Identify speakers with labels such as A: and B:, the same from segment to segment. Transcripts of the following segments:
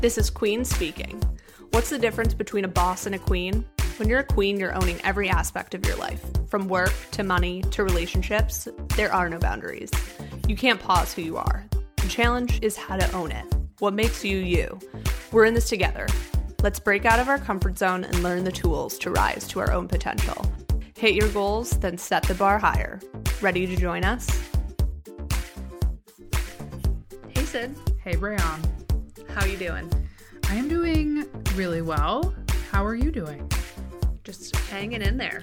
A: This is Queen speaking. What's the difference between a boss and a queen? When you're a queen, you're owning every aspect of your life. From work to money to relationships, there are no boundaries. You can't pause who you are. The challenge is how to own it. What makes you you? We're in this together. Let's break out of our comfort zone and learn the tools to rise to our own potential. Hit your goals, then set the bar higher. Ready to join us? Hey Sid,
B: Hey, Brayon.
A: How are you doing?
B: I am doing really well. How are you doing?
A: Just hanging in there.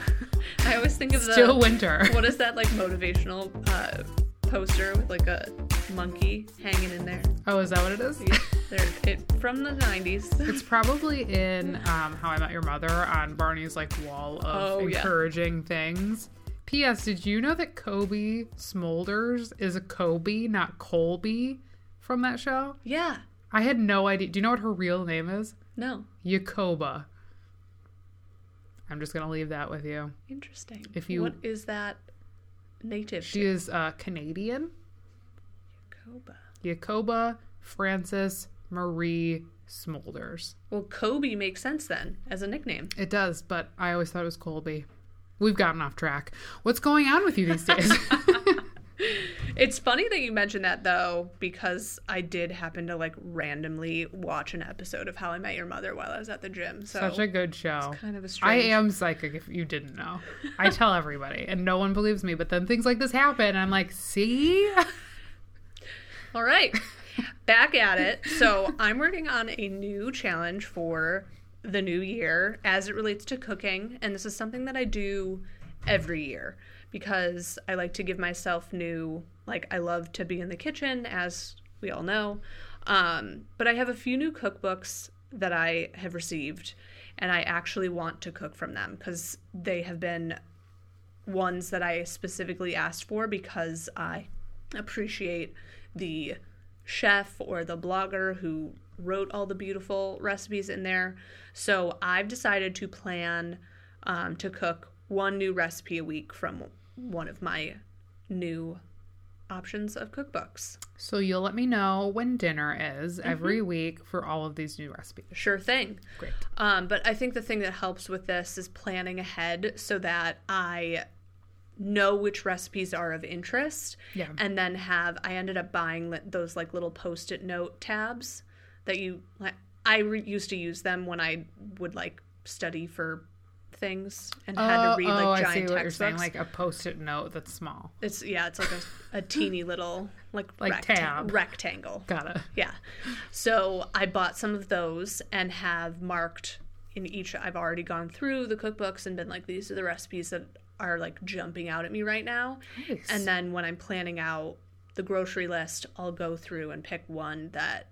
A: I always think of the
B: Still winter.
A: what is that like motivational uh, poster with like a monkey hanging in there?
B: Oh, is that what it is?
A: Yeah, They're, it from the nineties.
B: It's probably in um, How I Met Your Mother on Barney's like wall of
A: Oh, yeah.
B: encouraging things. P.S. Did you know that Cobie Smulders is a Cobie, not Colby, from that show?
A: Yeah.
B: I had no idea. Do you know what her real name is?
A: No.
B: Yakoba. I'm just gonna leave that with you.
A: Interesting.
B: If you-
A: what is that native?
B: She is uh, Canadian.
A: Koba.
B: Yakoba Francis Marie Smulders.
A: Well, Cobie makes sense then as a nickname.
B: It does, but I always thought it was Colby. We've gotten off track. What's going on with you these days?
A: It's funny that you mentioned that though, because I did happen to like randomly watch an episode of How I Met Your Mother while I was at the gym. So
B: Such a good show.
A: kind of a strange.
B: I am psychic if you didn't know. I tell everybody and no one believes me, but then things like this happen and I'm like, see?
A: All right. Back at it. So I'm working on a new challenge for the new year as it relates to cooking. And this is something that I do every year because I like to give myself new, like, I love to be in the kitchen, as we all know. Um, but I have a few new cookbooks that I have received, and I actually want to cook from them because they have been ones that I specifically asked for because I appreciate the chef or the blogger who wrote all the beautiful recipes in there. So I've decided to plan um, to cook one new recipe a week from one of my new options of cookbooks.
B: So you'll let me know when dinner is every week for all of these new recipes.
A: Sure thing.
B: Great.
A: Um, but I think the thing that helps with this is planning ahead so that I know which recipes are of interest.
B: Yeah.
A: And then have I ended up buying those like little post-it note tabs that you like. I re- used to use them when I would like study for things and had to read like
B: oh, I see
A: giant
B: what you're saying, like a post-it note that's small.
A: it's yeah, it's like a, a teeny little like
B: Like
A: recta-
B: tab.
A: rectangle.
B: Got it.
A: Yeah. So I bought some of those and have marked in each. I've already gone through the cookbooks and been like, these are the recipes that are like jumping out at me right now.
B: Nice.
A: And then when I'm planning out the grocery list, I'll go through and pick one that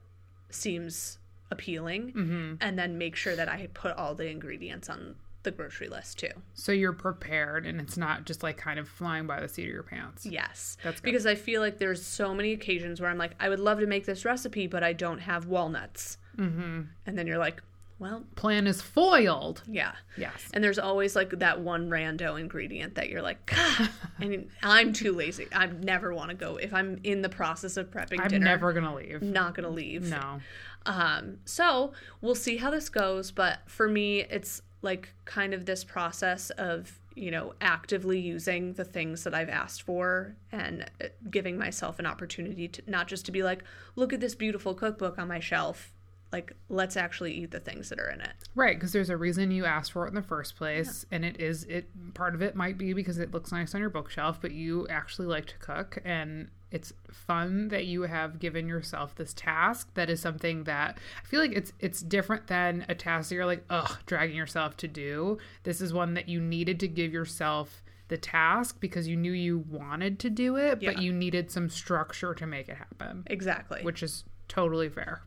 A: seems appealing
B: Mm-hmm.
A: and then make sure that I put all the ingredients on the grocery list too.
B: So you're prepared and it's not just like kind of flying by the seat of your pants.
A: Yes.
B: That's good.
A: because I feel like there's so many occasions where I'm like, I would love to make this recipe, but I don't have walnuts. Mm-hmm. And then you're like, well,
B: Plan is foiled.
A: yeah.
B: Yes.
A: And there's always like that one rando ingredient that you're like, God. I mean, I'm too lazy. I never want to go. If I'm in the process of prepping
B: I'm
A: dinner,
B: never gonna leave.
A: not going to leave.
B: No.
A: Um, so we'll see how this goes. But for me, it's like kind of this process of, you know, actively using the things that I've asked for and uh, giving myself an opportunity to not just to be like, look at this beautiful cookbook on my shelf. Like, let's actually eat the things that are in it.
B: Right, because there's a reason you asked for it in the first place, and it is it. Part of it might be because it looks nice on your bookshelf, but you actually like to cook, and it's fun that you have given yourself this task. That is something that I feel like it's it's different than a task that you're like, ugh, dragging yourself to do. This is one that you needed to give yourself the task because you knew you wanted to do it, but you needed some structure to make it happen,
A: Exactly.
B: which is totally fair.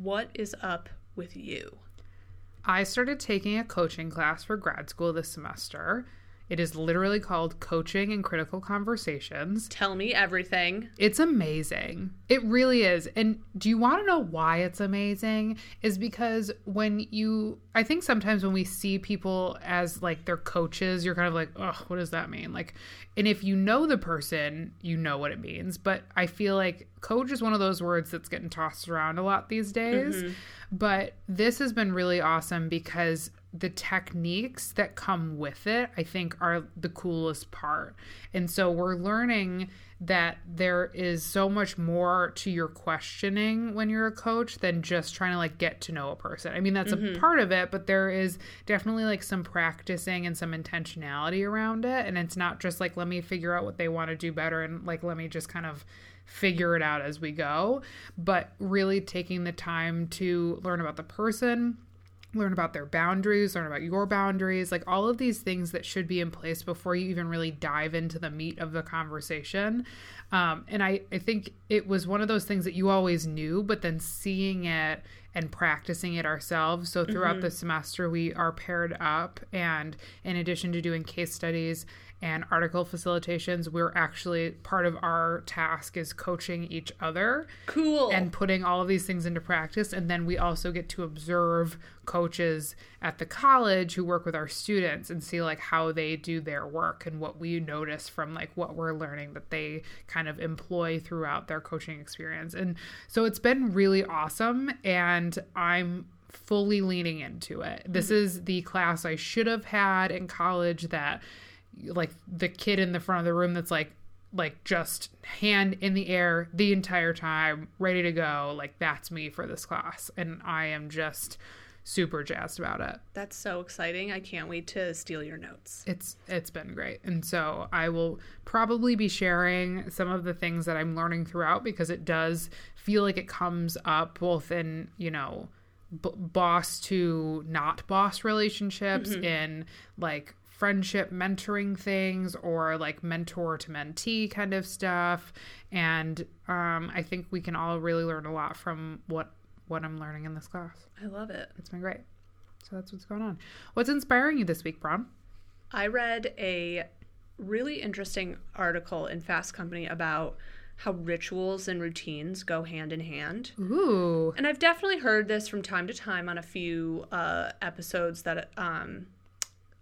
A: What is up with you?
B: I started taking a coaching class for grad school this semester. It is literally called Coaching and Critical Conversations.
A: Tell me everything.
B: It's amazing. It really is. And do you want to know why it's amazing? Is because when you, I think sometimes when we see people as like their coaches, you're kind of like, oh, what does that mean? Like, and if you know the person, you know what it means. But I feel like coach is one of those words that's getting tossed around a lot these days. Mm-hmm. But this has been really awesome because the techniques that come with it, I think, are the coolest part. And so we're learning that there is so much more to your questioning when you're a coach than just trying to like get to know a person. I mean, that's a mm-hmm. part of it, but there is definitely like some practicing and some intentionality around it. And it's not just like, let me figure out what they want to do better and like, let me just kind of figure it out as we go, but really taking the time to learn about the person learn about their boundaries, learn about your boundaries, like all of these things that should be in place before you even really dive into the meat of the conversation. Um, and I, I think it was one of those things that you always knew, but then seeing it and practicing it ourselves. So throughout the semester, we are paired up, and in addition to doing case studies and article facilitations, we're actually part of our task is coaching each other
A: Cool.
B: and putting all of these things into practice. And then we also get to observe coaches at the college who work with our students and see like how they do their work and what we notice from like what we're learning that they kind of employ throughout their coaching experience. And so it's been really awesome. And I'm fully leaning into it. This mm-hmm. is the class I should have had in college that like the kid in the front of the room that's like like just hand in the air the entire time ready to go like that's me for this class and i am just super jazzed about it
A: That's so exciting. I can't wait to steal your notes.
B: it's it's been great and so i will probably be sharing some of the things that i'm learning throughout because it does feel like it comes up both in you know b- boss to not boss relationships mm-hmm. in like friendship mentoring things or like mentor to mentee kind of stuff and um, i think we can all really learn a lot from what what i'm learning in this class
A: I love it.
B: it's been great so that's what's going on what's inspiring you this week Bron?
A: I read a really interesting article in Fast Company about how rituals and routines go hand in hand.
B: ooh
A: And I've definitely heard this from time to time on a few uh, episodes that um,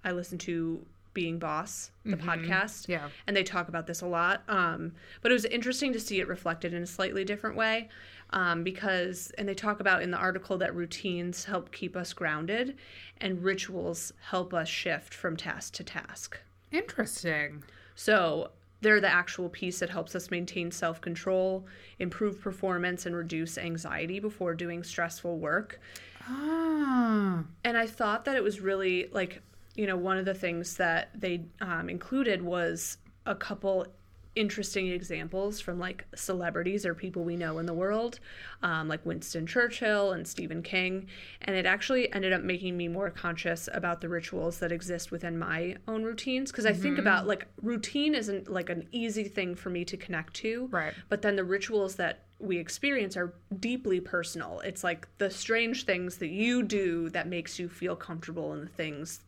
A: I listen to Being Boss, the podcast.
B: yeah
A: And they talk about this a lot. Um, but it was interesting to see it reflected in a slightly different way um, because, and they talk about in the article that routines help keep us grounded and rituals help us shift from task to task.
B: interesting
A: So they're the actual piece that helps us maintain self control, improve performance, and reduce anxiety before doing stressful work.
B: ah
A: And I thought that it was really like, you know, one of the things that they um, included was a couple interesting examples from like celebrities or people we know in the world, um, like Winston Churchill and Stephen King. And it actually ended up making me more conscious about the rituals that exist within my own routines. Because I think about like routine isn't like an easy thing for me to connect to.
B: Right.
A: But then the rituals that we experience are deeply personal. It's like the strange things that you do that makes you feel comfortable in the things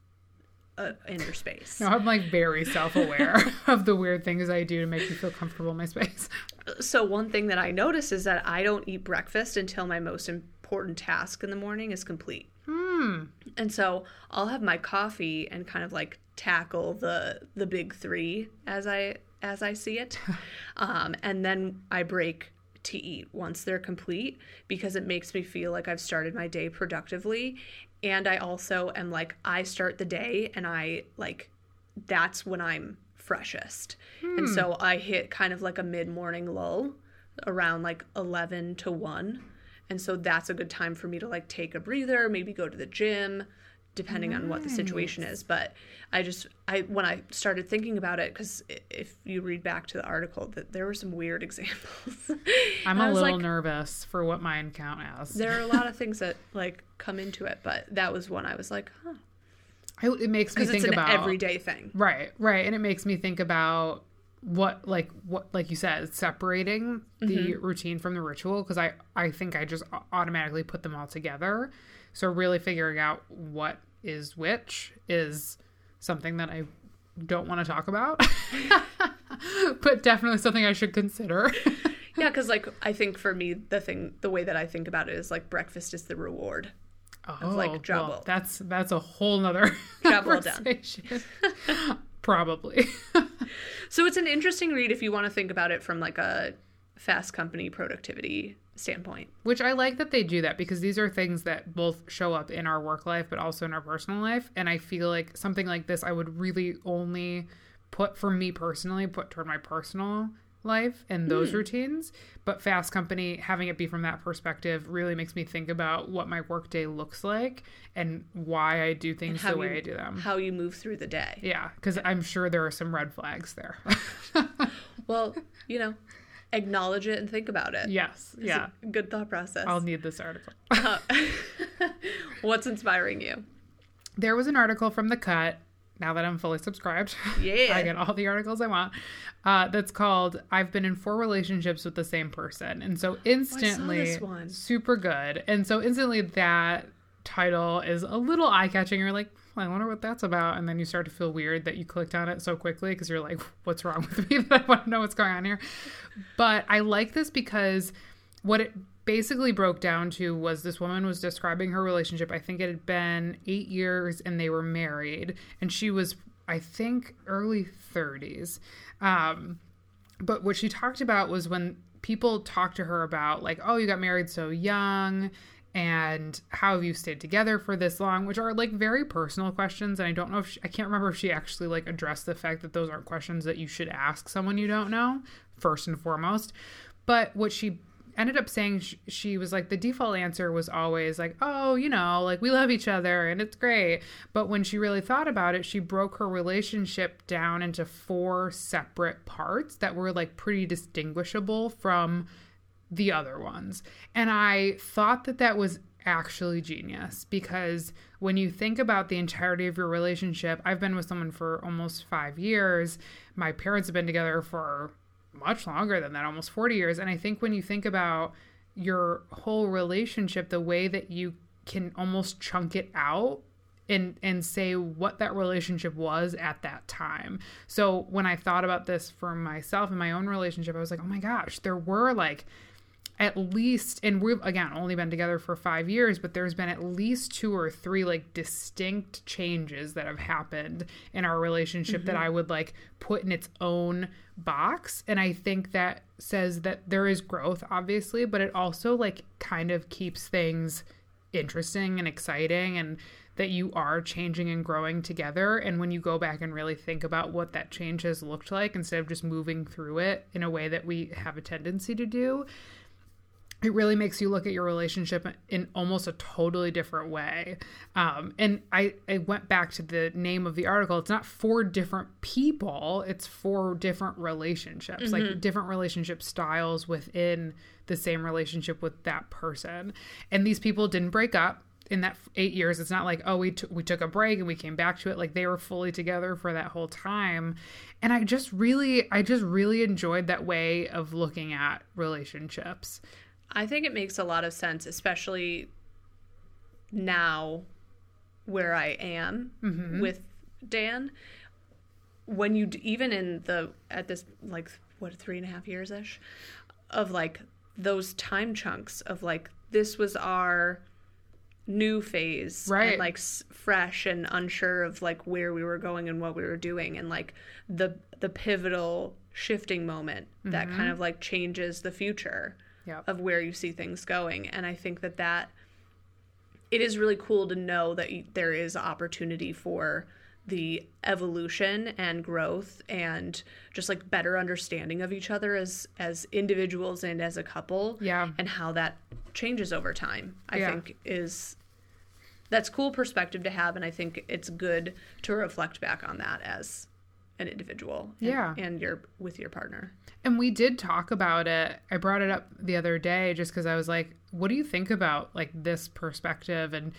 A: uh, in your space.
B: no i'm like very self-aware of the weird things i do to make me feel comfortable in my space
A: So one thing that I notice is that I don't eat breakfast until my most important task in the morning is complete.
B: hmm
A: And so I'll have my coffee and kind of like tackle the the big 3 as I as I see it. um, and then I break to eat once they're complete because it makes me feel like I've started my day productively and I also am like I start the day and I like that's when I'm freshest. And so hmm. I hit kind of like a mid-morning lull around like 11 to 1. And so that's a good time for me to like take a breather, maybe go to the gym, depending on what the situation is. But I just I when I started thinking about it cuz if you read back to the article that there were some weird examples.
B: i'm a little
A: like,
B: nervous for what mine count as
A: there are a lot of things that like come into it, but that was one I was like, huh.
B: I, it makes me think
A: it's an
B: about
A: everyday thing.
B: Right, right. And it makes me think about what like what like you said, separating the
A: Mm-hmm.
B: routine from the ritual because I I think I just automatically put them all together. So really figuring out what is which is something that I don't want to talk about, but definitely something I should consider.
A: Yeah, because like I think for me, the thing, the way that I think about it is like breakfast is the reward.
B: Oh,
A: like trouble.
B: well, that's that's a whole nother
A: Trouble down.
B: conversation. Probably.
A: So it's an interesting read if you want to think about it from like a fast company productivity standpoint.
B: Which I like that they do that because these are things that both show up in our work life but also in our personal life. And I feel like something like this I would really only put for me personally, put toward my personal life and those hmm. routines. But Fast Company, having it be from that perspective really makes me think about what my workday looks like and why I do things the way
A: you,
B: I do them.
A: How you move through the day.
B: Yeah, because I'm sure there are some red flags there.
A: Well, you know, acknowledge it and think about it.
B: yes,
A: It's
B: yeah.
A: good thought process.
B: I'll need this article.
A: Uh, what's inspiring you?
B: There was an article from The Cut, now that I'm fully subscribed.
A: Yeah.
B: I get all the articles I want. Uh, that's called I've been in four relationships with the same person. And so instantly,
A: this one.
B: super good. And so instantly, that title is a little eye catching. You're like, I wonder what that's about. And then you start to feel weird that you clicked on it so quickly because you're like, what's wrong with me that I want to know what's going on here? But I like this because what it basically broke down to was this woman was describing her relationship. I think it had been eight years and they were married. And she was, I think, early 30s. Um, but what she talked about was when people talked to her about, like, oh, you got married so young and how have you stayed together for this long which are like very personal questions and i don't know if she, i can't remember if she actually like addressed the fact that those aren't questions that you should ask someone you don't know first and foremost. But what she ended up saying sh- she was like the default answer was always like oh you know like we love each other and it's great. But when she really thought about it she broke her relationship down into four separate parts that were like pretty distinguishable from the other ones. And I thought that that was actually genius because when you think about the entirety of your relationship, I've been with someone for almost five years. My parents have been together for much longer than that, almost 40 years. And I think when you think about your whole relationship, the way that you can almost chunk it out and and say what that relationship was at that time. So when I thought about this for myself in my own relationship, I was like, "Oh my gosh, there were like at least and we've again only been together for 5 years, but there's been at least two or three like distinct changes that have happened in our relationship that mm-hmm. I would like put in its own box and I think that says that there is growth obviously, but it also like kind of keeps things interesting and exciting and that you are changing and growing together. And when you go back and really think about what that change has looked like, instead of just moving through it in a way that we have a tendency to do, it really makes you look at your relationship in almost a totally different way. Um, and I, I went back to the name of the article. It's not four different people, it's four different relationships, like different relationship styles within the same relationship with that person. And these people didn't break up in that eight years. It's not like, oh, we, t- we took a break and we came back to it. Like they were fully together for that whole time. And I just really, I just really enjoyed that way of looking at relationships.
A: I think it makes a lot of sense, especially now where I am mm-hmm. with Dan. When you even in the at this like what three and a half years ish of like those time chunks of like this was our new phase
B: Right.
A: and like s- fresh and unsure of like where we were going and what we were doing and like the the pivotal shifting moment that mm-hmm. kind of like changes the future
B: Yep.
A: of where you see things going and i think that that it is really cool to know that you, there is opportunity for the evolution and growth and just like better understanding of each other as as individuals and as a couple
B: Yeah.
A: and how that changes over time i
B: Yeah.
A: think is that's cool perspective to have and i think it's good to reflect back on that as an individual and,
B: Yeah.
A: and your with your partner
B: And we did talk about it. I brought it up the other day just because I was like, what do you think about like this perspective? And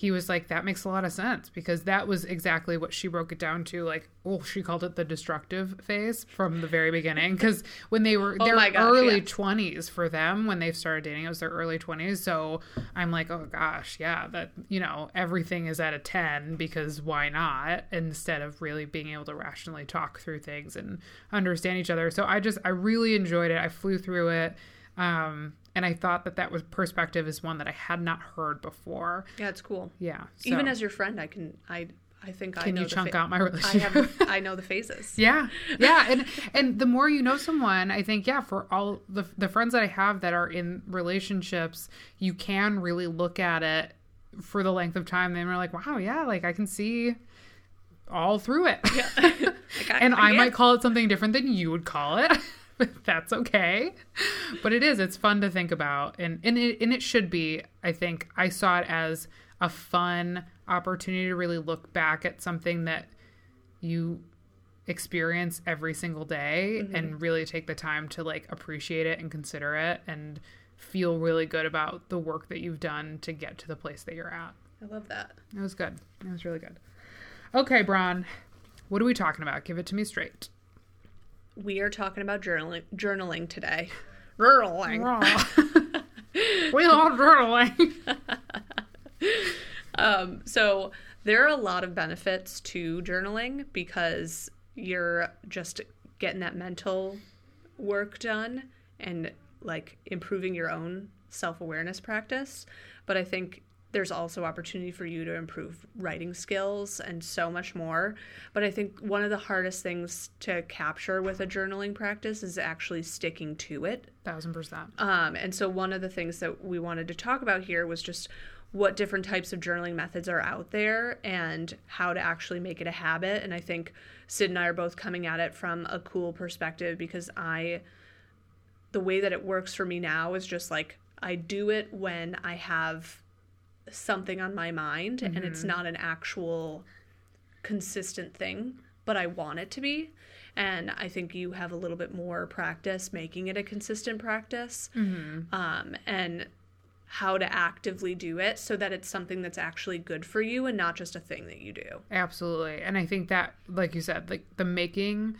B: he was like, that makes a lot of sense because that was exactly what she broke it down to. Like, oh, she called it the destructive phase from the very beginning. Because when they were
A: Oh
B: their
A: gosh,
B: early
A: yeah.
B: 20s for them, when they started dating, it was their early 20s. So I'm like, oh gosh, yeah, that, you know, everything is at a 10 because why not? Instead of really being able to rationally talk through things and understand each other. So I just, I really enjoyed it. I flew through it. Um, and I thought that that was perspective is one that I had not heard before.
A: Yeah, it's cool.
B: Yeah.
A: Even as your friend, I can I I think I
B: can you chunk
A: fa-
B: out my relationship.
A: I have I know the phases.
B: yeah, yeah, and and the more you know someone, I think yeah, for all the the friends that I have that are in relationships, you can really look at it for the length of time. And we're like, wow, yeah, like I can see all through it.
A: Like,
B: and I
A: get-
B: might call it something different than you would call it. That's okay. But it is. It's fun to think about. And and it and it should be. I think I saw it as a fun opportunity to really look back at something that you experience every single day mm-hmm. and really take the time to like appreciate it and consider it and feel really good about the work that you've done to get to the place that you're at.
A: I love that.
B: It was good. It was really good. Okay, Braun. What are we talking about? Give it to me straight.
A: We are talking about journaling journaling today. Journaling.
B: we love journaling.
A: Um, so there are a lot of benefits to journaling because you're just getting that mental work done and like improving your own self-awareness practice. But I think there's also opportunity for you to improve writing skills and so much more. But I think one of the hardest things to capture with a journaling practice is actually sticking to it
B: Thousand percent.
A: um, and so one of the things that we wanted to talk about here was just what different types of journaling methods are out there and how to actually make it a habit. And I think Sid and I are both coming at it from a cool perspective because I, the way that it works for me now is just like I do it when I have something on my mind and it's not an actual consistent thing, but I want it to be. And I think you have a little bit more practice making it a consistent practice um, and how to actively do it so that it's something that's actually good for you and not just a thing that you do.
B: Absolutely. And I think that, like you said, like the making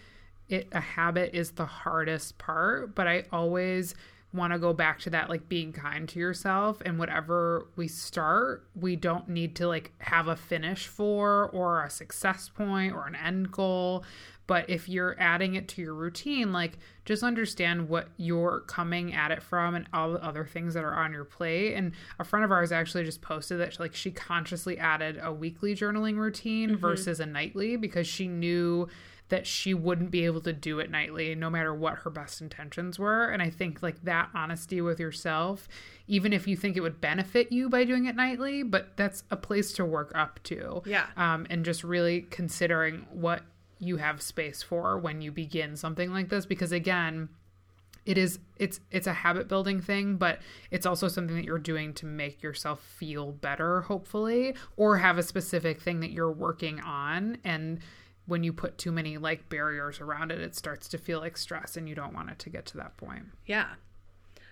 B: it a habit is the hardest part. But I always want to go back to that, like being kind to yourself. And whatever we start, we don't need to like have a finish for or a success point or an end goal. But if you're adding it to your routine, like just understand what you're coming at it from and all the other things that are on your plate. And a friend of ours actually just posted that like she consciously added a weekly journaling routine mm-hmm. versus a nightly because she knew that she wouldn't be able to do it nightly no matter what her best intentions were. And i think like that honesty with yourself even if you think it would benefit you by doing it nightly but that's a place to work up to.
A: Yeah.
B: um, and just really considering what you have space for when you begin something like this because again it is it's it's a habit building thing but it's also something that you're doing to make yourself feel better hopefully or have a specific thing that you're working on. And when you put too many like barriers around it it starts to feel like stress and you don't want it to get to that point
A: Yeah.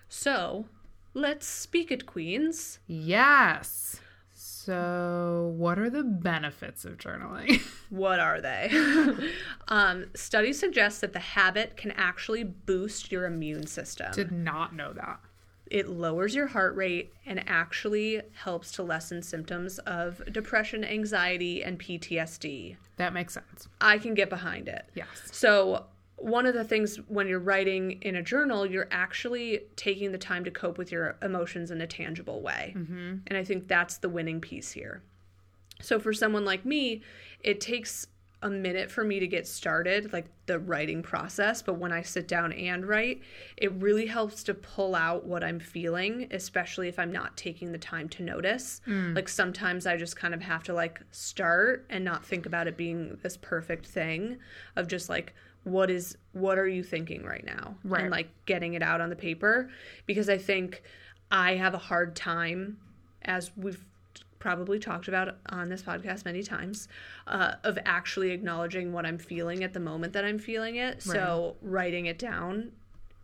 A: So let's speak it, Queens.
B: yes so what are the benefits of journaling
A: What are they? um, studies suggest that the habit can actually boost your immune system.
B: did not know that
A: it lowers your heart rate and actually helps to lessen symptoms of depression, anxiety, and PTSD.
B: that makes sense
A: I can get behind it.
B: yes
A: So, one of the things when you're writing in a journal, you're actually taking the time to cope with your emotions in a tangible way. Mm-hmm. And I think that's the winning piece here. So, for someone like me, it takes a minute for me to get started, like the writing process. But when I sit down and write, it really helps to pull out what I'm feeling, especially if I'm not taking the time to notice. Mm. Like sometimes I just kind of have to like start and not think about it being this perfect thing of just like, what is what are you thinking right now
B: Right.
A: and like getting it out on the paper because i think i have a hard time as we've probably talked about on this podcast many times uh, of actually acknowledging what i'm feeling at the moment that i'm feeling it so writing it down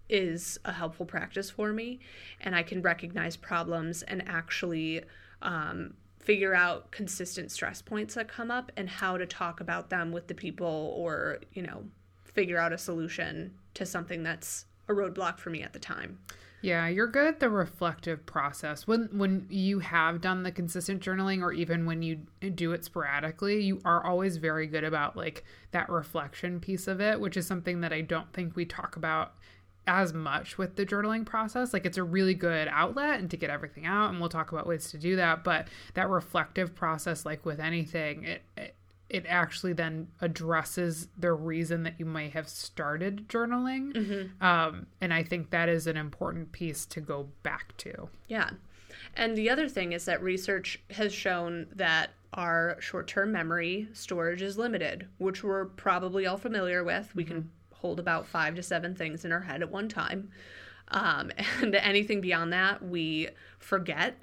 A: is a helpful practice for me and i can recognize problems and actually um, figure out consistent stress points that come up and how to talk about them with the people or, you know, figure out a solution to something that's a roadblock for me at the time.
B: Yeah, you're good at the reflective process. When when you have done the consistent journaling or even when you do it sporadically, you are always very good about like that reflection piece of it, which is something that I don't think we talk about as much with the journaling process. Like it's a really good outlet and to get everything out and we'll talk about ways to do that, but that reflective process like with anything, it, it it actually then addresses the reason that you may have started journaling. Mm-hmm. Um, and I think that is an important piece to go back to.
A: Yeah. And the other thing is that research has shown that our short term memory storage is limited, which we're probably all familiar with. We mm-hmm. can hold about five to seven things in our head at one time. Um, and anything beyond that, we forget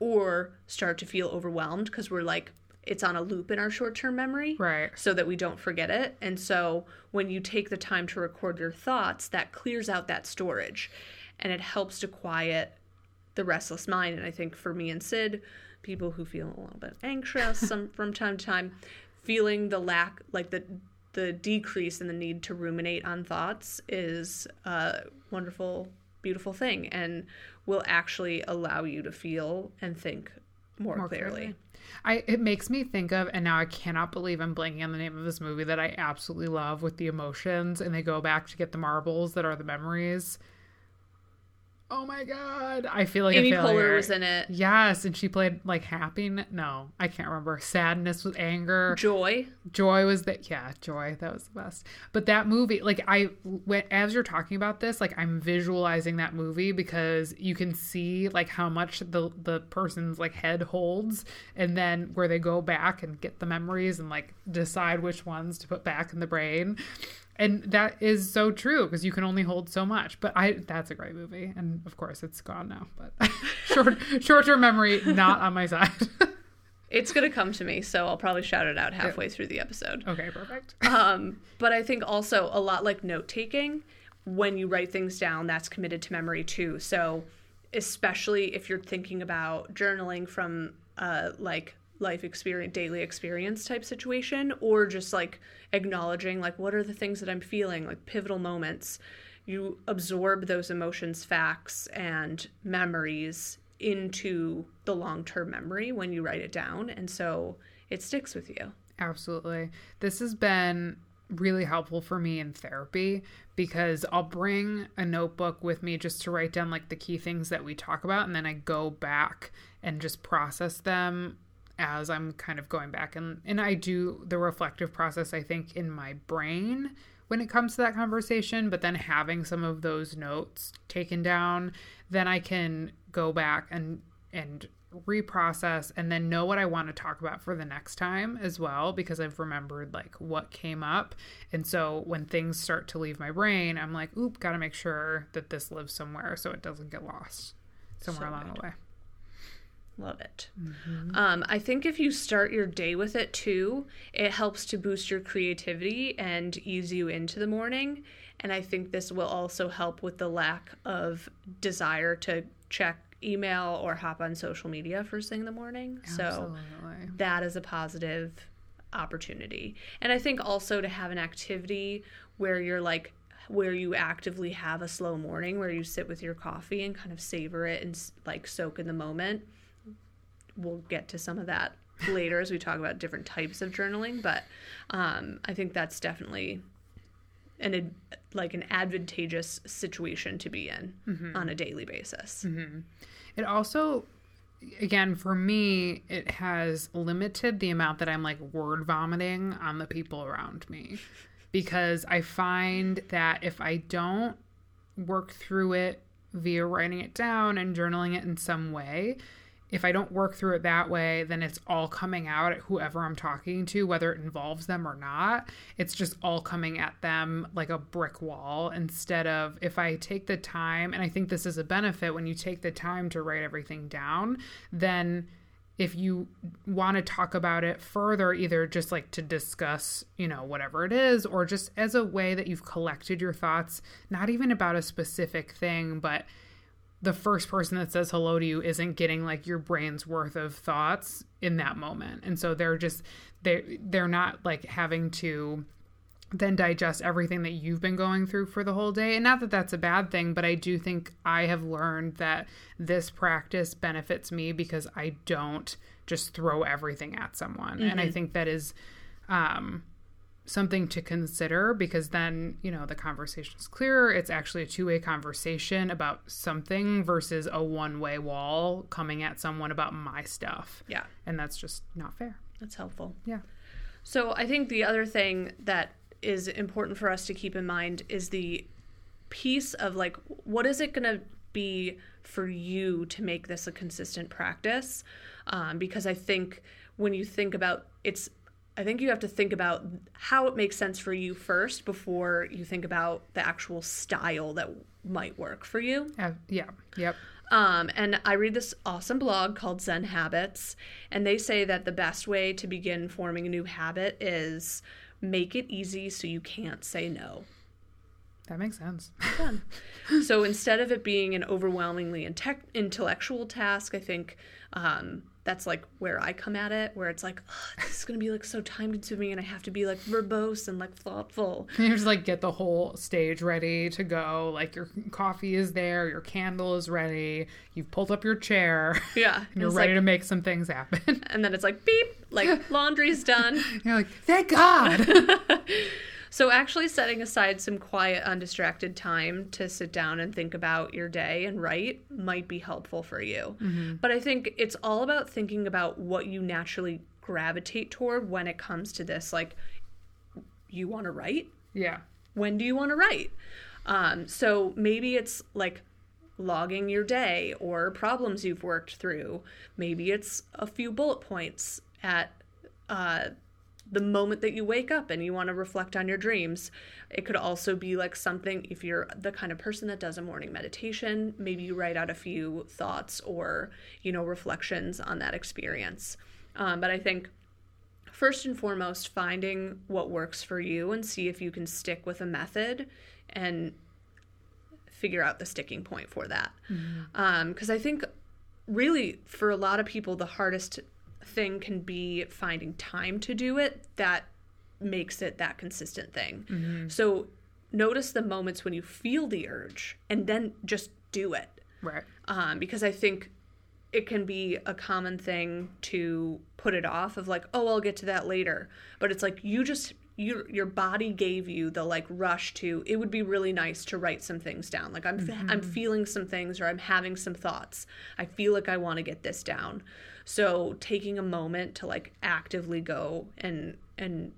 A: or start to feel overwhelmed because we're like, it's on a loop in our short term memory.
B: Right.
A: So that we don't forget it. And so when you take the time to record your thoughts, that clears out that storage and it helps to quiet the restless mind. And I think for me and Sid, people who feel a little bit anxious some, from time to time, feeling the lack, like the the decrease in the need to ruminate on thoughts is a wonderful, beautiful thing and will actually allow you to feel and think more, more clearly. clearly.
B: I it makes me think of and now I cannot believe I'm blanking on the name of this movie that I absolutely love with the emotions and they go back to get the marbles that are the memories. Oh my god! I feel like
A: Amy Poehler was in it.
B: Yes, and she played like happiness. No, I can't remember. Sadness with anger.
A: Joy.
B: Joy was that. Yeah, joy. That was the best. But that movie, like I went as you're talking about this, like I'm visualizing that movie because you can see like how much the the person's like head holds, and then where they go back and get the memories and like decide which ones to put back in the brain and that is so true because you can only hold so much. But i that's a great movie. And of course it's gone now but short short-term memory not on my side.
A: It's gonna come to me so i'll probably shout it out halfway through the episode.
B: Okay perfect.
A: Um but i think also a lot like note taking when you write things down that's committed to memory too. So especially if you're thinking about journaling from uh like life experience daily experience type situation or just like acknowledging like what are the things that i'm feeling like pivotal moments. You absorb those emotions facts and memories into the long-term memory when you write it down and so it sticks with you.
B: Absolutely. This has been really helpful for me in therapy because I'll bring a notebook with me just to write down like the key things that we talk about and then I go back and just process them as I'm kind of going back and and I do the reflective process I think in my brain when it comes to that conversation, but then having some of those notes taken down, then I can go back and and reprocess and then know what I want to talk about for the next time as well because I've remembered like what came up. And so when things start to leave my brain, I'm like, oop, got to make sure that this lives somewhere so it doesn't get lost somewhere so along good. the way.
A: Love it. Mm-hmm. Um, I think if you start your day with it too, it helps to boost your creativity and ease you into the morning. And I think this will also help with the lack of desire to check email or hop on social media first thing in the morning. Absolutely. So that is a positive opportunity. And I think also to have an activity where you're like, where you actively have a slow morning where you sit with your coffee and kind of savor it and like soak in the moment we'll get to some of that later as we talk about different types of journaling but um, i think that's definitely an like an advantageous situation to be in mm-hmm. on a daily basis
B: mm-hmm. it also again for me it has limited the amount that i'm like word vomiting on the people around me because i find that if i don't work through it via writing it down and journaling it in some way if I don't work through it that way, then it's all coming out at whoever I'm talking to, whether it involves them or not. It's just all coming at them like a brick wall instead of if I take the time, and I think this is a benefit when you take the time to write everything down, then if you want to talk about it further, either just like to discuss, you know, whatever it is, or just as a way that you've collected your thoughts, not even about a specific thing, but the first person that says hello to you isn't getting like your brain's worth of thoughts in that moment. And so they're just they they're not like having to then digest everything that you've been going through for the whole day. And not that that's a bad thing, but I do think I have learned that this practice benefits me because I don't just throw everything at someone. Mm-hmm. And I think that is um something to consider because then you know the conversation is clearer. It's actually a two-way conversation about something versus a one-way wall coming at someone about my stuff.
A: Yeah.
B: And that's just not fair.
A: That's helpful.
B: Yeah.
A: So i think the other thing that is important for us to keep in mind is the piece of like what is it going to be for you to make this a consistent practice? Um, because i think when you think about it's I think you have to think about how it makes sense for you first before you think about the actual style that might work for you.
B: Uh, yeah. Yep.
A: Um, and I read this awesome blog called Zen Habits, and they say that the best way to begin forming a new habit is make it easy so you can't say no.
B: That makes sense.
A: so instead of it being an overwhelmingly inte- intellectual task, I think um, that's like where I come at it, where it's like, oh, this is gonna be like so time consuming, and I have to be like verbose and like thoughtful.
B: You just like get the whole stage ready to go. Like your coffee is there, your candle is ready, you've pulled up your chair.
A: Yeah,
B: you're ready like, to make some things happen.
A: And then it's like beep, like laundry's done.
B: You're like, thank God.
A: So, actually, setting aside some quiet, undistracted time to sit down and think about your day and write might be helpful for you. Mm-hmm. But I think it's all about thinking about what you naturally gravitate toward when it comes to this. Like, you want to write?
B: Yeah.
A: When do you want to write? Um, so, maybe it's like logging your day or problems you've worked through. Maybe it's a few bullet points at uh, the moment that you wake up and you want to reflect on your dreams. It could also be like something, if you're the kind of person that does a morning meditation, maybe you write out a few thoughts or, you know, reflections on that experience. Um, but I think first and foremost, finding what works for you and see if you can stick with a method and figure out the sticking point for that. Because mm-hmm. um, I think really for a lot of people, the hardest thing can be finding time to do it that makes it that consistent thing. Mm-hmm. So notice the moments when you feel the urge and then just do it.
B: Right.
A: Um, because I think it can be a common thing to put it off of like, oh, I'll get to that later. But it's like you just your your body gave you the like rush to it would be really nice to write some things down. Like I'm mm-hmm. I'm feeling some things or I'm having some thoughts. I feel like I want to get this down. So taking a moment to like actively go and and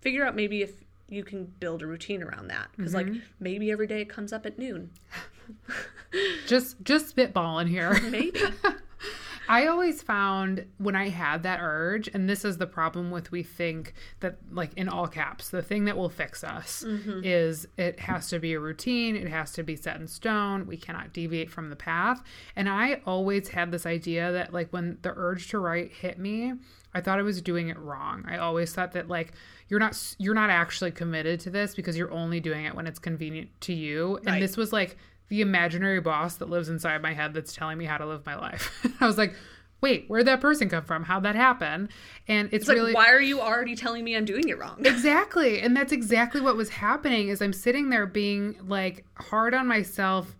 A: figure out maybe if you can build a routine around that because mm-hmm. like maybe every day it comes up at noon.
B: just just spitballing here.
A: Maybe.
B: I always found when I had that urge, and this is the problem with we think that, like in all caps, the thing that will fix us mm-hmm. is it has to be a routine, it has to be set in stone, we cannot deviate from the path. And I always had this idea that, like, when the urge to write hit me, I thought I was doing it wrong. I always thought that, like, you're not you're not actually committed to this because you're only doing it when it's convenient to you. And this was like the imaginary boss that lives inside my head that's telling me how to live my life. I was like, wait, where'd that person come from? How'd that happen? And it's,
A: it's
B: really
A: like, why are you already telling me I'm doing it wrong?
B: exactly. And that's exactly what was happening is I'm sitting there being like hard on myself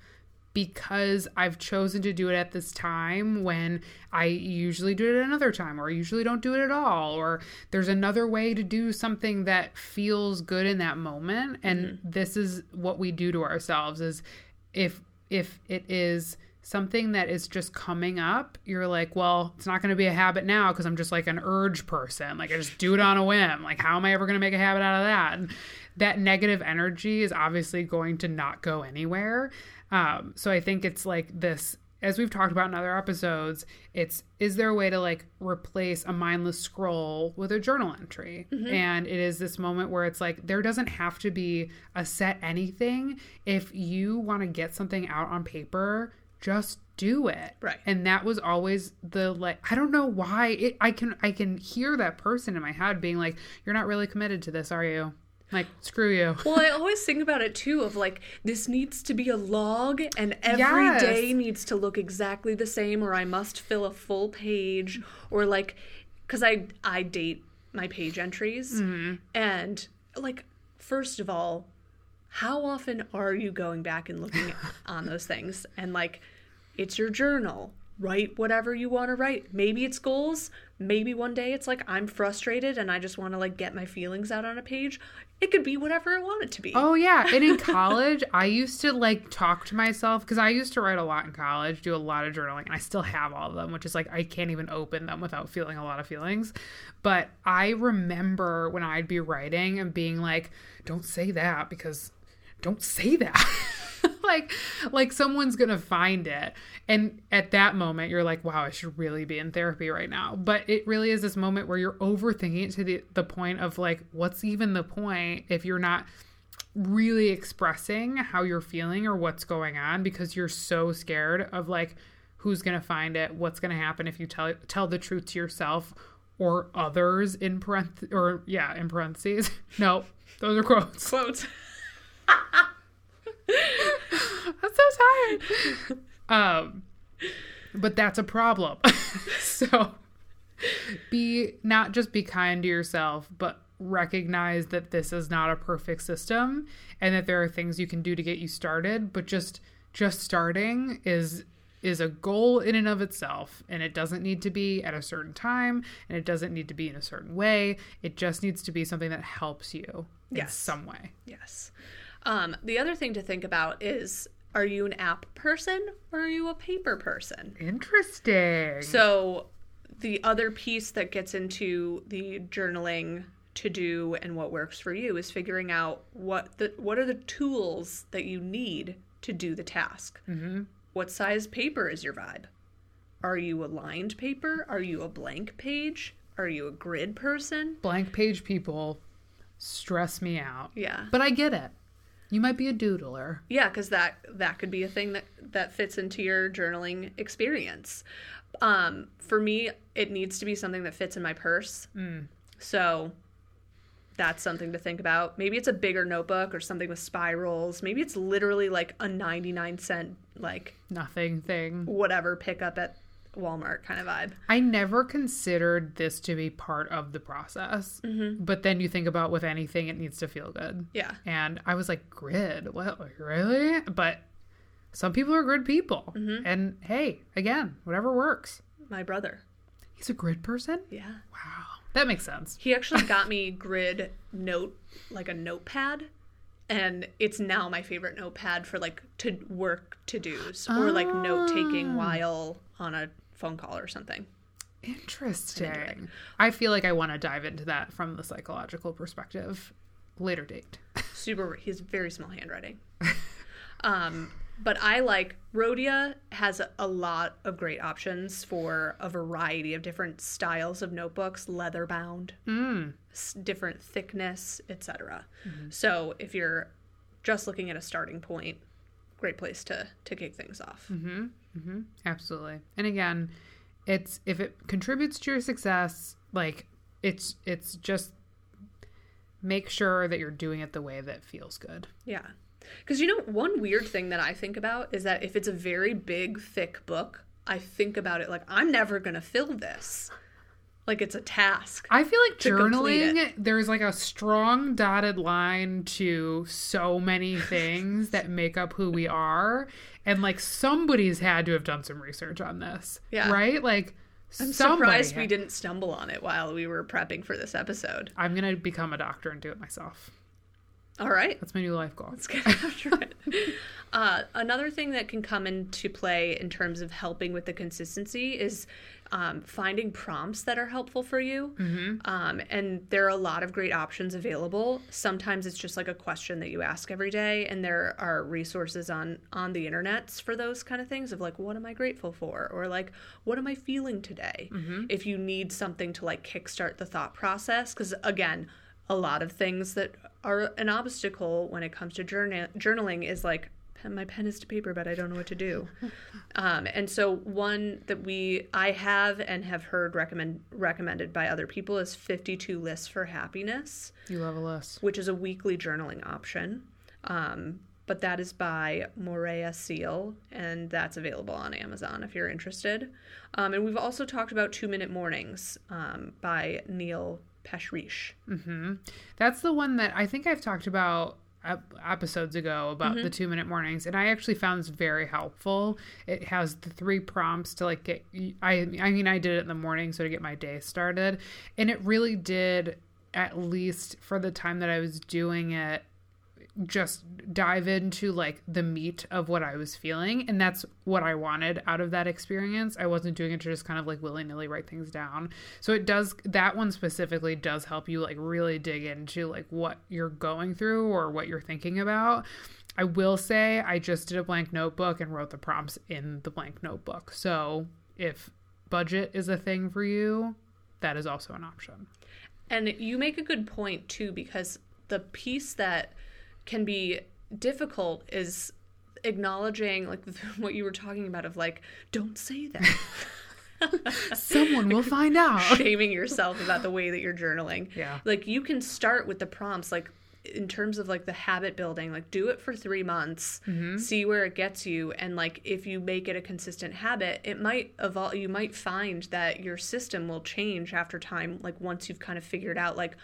B: because I've chosen to do it at this time when I usually do it another time or I usually don't do it at all or there's another way to do something that feels good in that moment and mm-hmm. this is what we do to ourselves is if if it is something that is just coming up, you're like, well, it's not going to be a habit now because I'm just like an urge person. Like I just do it on a whim. Like how am I ever going to make a habit out of that? And that negative energy is obviously going to not go anywhere. Um, so I think it's like this as we've talked about in other episodes, it's is there a way to like replace a mindless scroll with a journal entry? Mm-hmm. And it is this moment where it's like there doesn't have to be a set anything. If you want to get something out on paper, just do it.
A: Right.
B: And that was always the like I don't know why it I can I can hear that person in my head being like, You're not really committed to this, are you? Like, screw you.
A: Well, I always think about it too of like this needs to be a log and every day
B: Yes.
A: needs to look exactly the same or I must fill a full page or like cuz I I date my page entries. Mm-hmm. And like first of all how often are you going back and looking on those things? And like it's your journal. Write whatever you want to write. Maybe it's goals. Maybe one day it's like i'm frustrated and i just want to like get my feelings out on a page it could be whatever i want it to be
B: Oh yeah, and in college, I used to like talk to myself because I used to write a lot in college, do a lot of journaling, and I still have all of them, which is like I can't even open them without feeling a lot of feelings. But I remember when I'd be writing and being like, "Don't say that because don't say that." like like someone's gonna find it and at that moment you're like wow i should really be in therapy right now but it really is this moment where you're overthinking it to the, the point of like what's even the point if you're not really expressing how you're feeling or what's going on because you're so scared of like who's going to find it, what's going to happen if you tell tell the truth to yourself or others in parentheses or yeah, in parentheses. No, those are quotes.
A: quotes
B: I'm so tired. Um but that's a problem. so be not just be kind to yourself, but recognize that this is not a perfect system and that there are things you can do to get you started, but just just starting is is a goal in and of itself and it doesn't need to be at a certain time and it doesn't need to be in a certain way. It just needs to be something that helps you in some way.
A: yes um, the other thing to think about is are you an app person or are you a paper person
B: Interesting.
A: So, the other piece that gets into the journaling to do and what works for you is figuring out what the what are the tools that you need to do the task. Mm-hmm. What size paper is your vibe? Are you a lined paper? Are you a blank page? Are you a grid person?
B: blank page people stress me out.
A: Yeah,
B: But I get it. You might be a doodler.
A: yeah, because that that could be a thing that that fits into your journaling experience. Um, for me, it needs to be something that fits in my purse. So that's something to think about. Maybe it's a bigger notebook or something with spirals. Maybe it's literally like a 99 cent, like
B: Nothing thing.
A: whatever pickup at Walmart kind of vibe.
B: I never considered this to be part of the process. Mm-hmm. But then you think about with anything, it needs to feel good.
A: Yeah.
B: And I was like, grid? What? Really? But some people are grid people. Mm-hmm. And hey, again, whatever works.
A: My brother.
B: He's a grid person?
A: Yeah.
B: Wow. That makes sense.
A: He actually got me grid note, like a notepad. And it's now my favorite notepad for like to work to dos or like note taking ah. while on a phone call or something.
B: Interesting. I feel like I want to dive into that from the psychological perspective. Later date.
A: super he's very small handwriting um but i like rhodia has a, a lot of great options for a variety of different styles of notebooks leather bound
B: Mm.
A: s- different thickness etc so if you're just looking at a starting point great place to to kick things off Mm-hmm.
B: Absolutely. And again, it's if it contributes to your success, like it's it's just make sure that you're doing it the way that feels good.
A: yeah because you know one weird thing that i think about is that if it's a very big thick book i think about it like i'm never gonna fill this like it's a task
B: I feel like journaling, there's like a strong dotted line to so many things that make up who we are. And like somebody's had to have done some research on this.
A: Yeah.
B: Right? Like
A: I'm surprised we
B: had-
A: didn't stumble on it while we were prepping for this episode.
B: I'm gonna become a doctor and do it myself.
A: All right,
B: That's my new life goal.
A: let's get after it. Uh, another thing that can come into play in terms of helping with the consistency is um, finding prompts that are helpful for you. Um, and there are a lot of great options available. Sometimes it's just like a question that you ask every day, and there are resources on on the internets for those kind of things of like, what am I grateful for, or like, what am I feeling today? If you need something to like kickstart the thought process, because again, a lot of things that are an obstacle when it comes to journal- journaling is like my pen is to paper, but I don't know what to do. um, and so one that we I have and have heard recommend recommended by other people is 52 lists for happiness,
B: You love a list.
A: which is a weekly journaling option. Um, but that is by Moorea Seal, and that's available on Amazon if you're interested. Um, and we've also talked about Two Minute Mornings um, by Neil Pasricha. Mm-hmm.
B: That's the one that I think I've talked about episodes ago about mm-hmm. the two minute mornings, and I actually found this very helpful. It has the three prompts to like get. I I mean, I did it in the morning so to get my day started, and it really did. At least for the time that I was doing it, just dive into like the meat of what I was feeling. And that's what I wanted out of that experience. I wasn't doing it to just kind of like willy nilly write things down. So it does, that one specifically does help you like really dig into like what you're going through or what you're thinking about. I will say I just did a blank notebook and wrote the prompts in the blank notebook. So if budget is a thing for you, that is also an option.
A: And you make a good point too, because the piece that can be difficult is acknowledging like what you were talking about of like don't say that
B: Someone will find out.
A: shaming yourself about the way that you're journaling
B: Yeah.
A: like you can start with the prompts like in terms of like the habit building like do it for three months mm-hmm. see where it gets you and like if you make it a consistent habit it might evolve you might find that your system will change after time like once you've kind of figured out like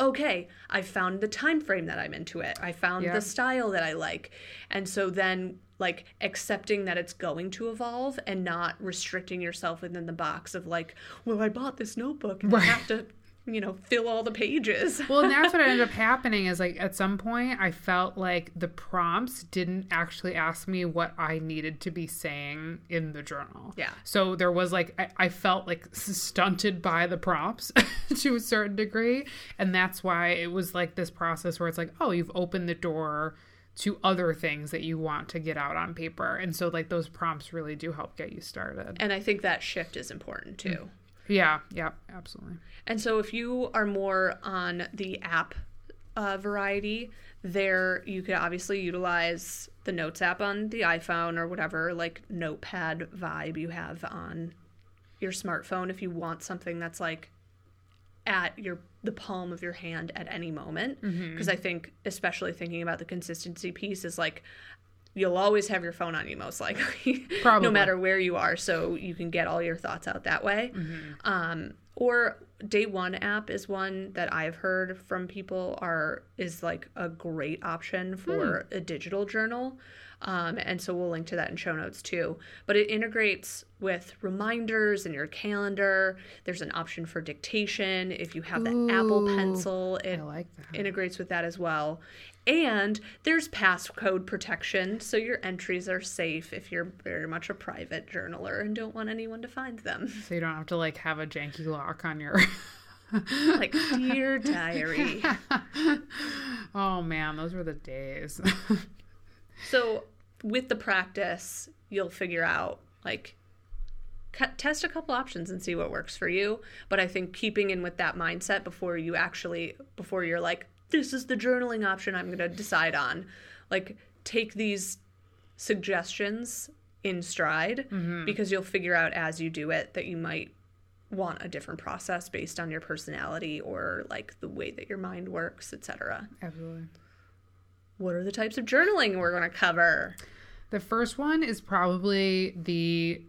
A: okay i found the time frame that i'm into it. I found
B: Yeah.
A: the style that i like. And so then like accepting that it's going to evolve and not restricting yourself within the box of like well i bought this notebook and i have to you know fill all the pages
B: well, and that's what ended up happening is like at some point I felt like the prompts didn't actually ask me what I needed to be saying in the journal.
A: Yeah.
B: So there was like I, I felt like stunted by the prompts to a certain degree, and that's why it was like this process where it's like, oh, you've opened the door to other things that you want to get out on paper, and so like those prompts really do help get you started.
A: and i think that shift is important too mm.
B: Yeah. Yeah. Absolutely.
A: And so if you are more on the app uh, variety, there you could obviously utilize the Notes app on the iPhone or whatever like notepad vibe you have on your smartphone if you want something that's like at your the palm of your hand at any moment because I think especially thinking about the consistency piece is like you'll always have your phone on you most likely
B: Probably.
A: no matter where you are so you can get all your thoughts out that way. Um, or day one app is one that i've heard from people are is like a great option for a digital journal um, and so we'll link to that in show notes too but it integrates with reminders in your calendar there's an option for dictation if you have the apple pencil it
B: like
A: integrates with that as well. And there's passcode protection, so your entries are safe if you're very much a private journaler and don't want anyone to find them.
B: So you don't have to like have a janky lock on your.
A: like, dear diary.
B: oh man, those were the days.
A: So, with the practice, you'll figure out like cut, test a couple options and see what works for you. But I think keeping in with that mindset before you actually before you're like, this is the journaling option I'm going to decide on. Like, take these suggestions in stride mm-hmm. because you'll figure out as you do it that you might want a different process based on your personality or like the way that your mind works, etc.
B: Absolutely.
A: What are the types of journaling we're going to cover?
B: The first one is probably the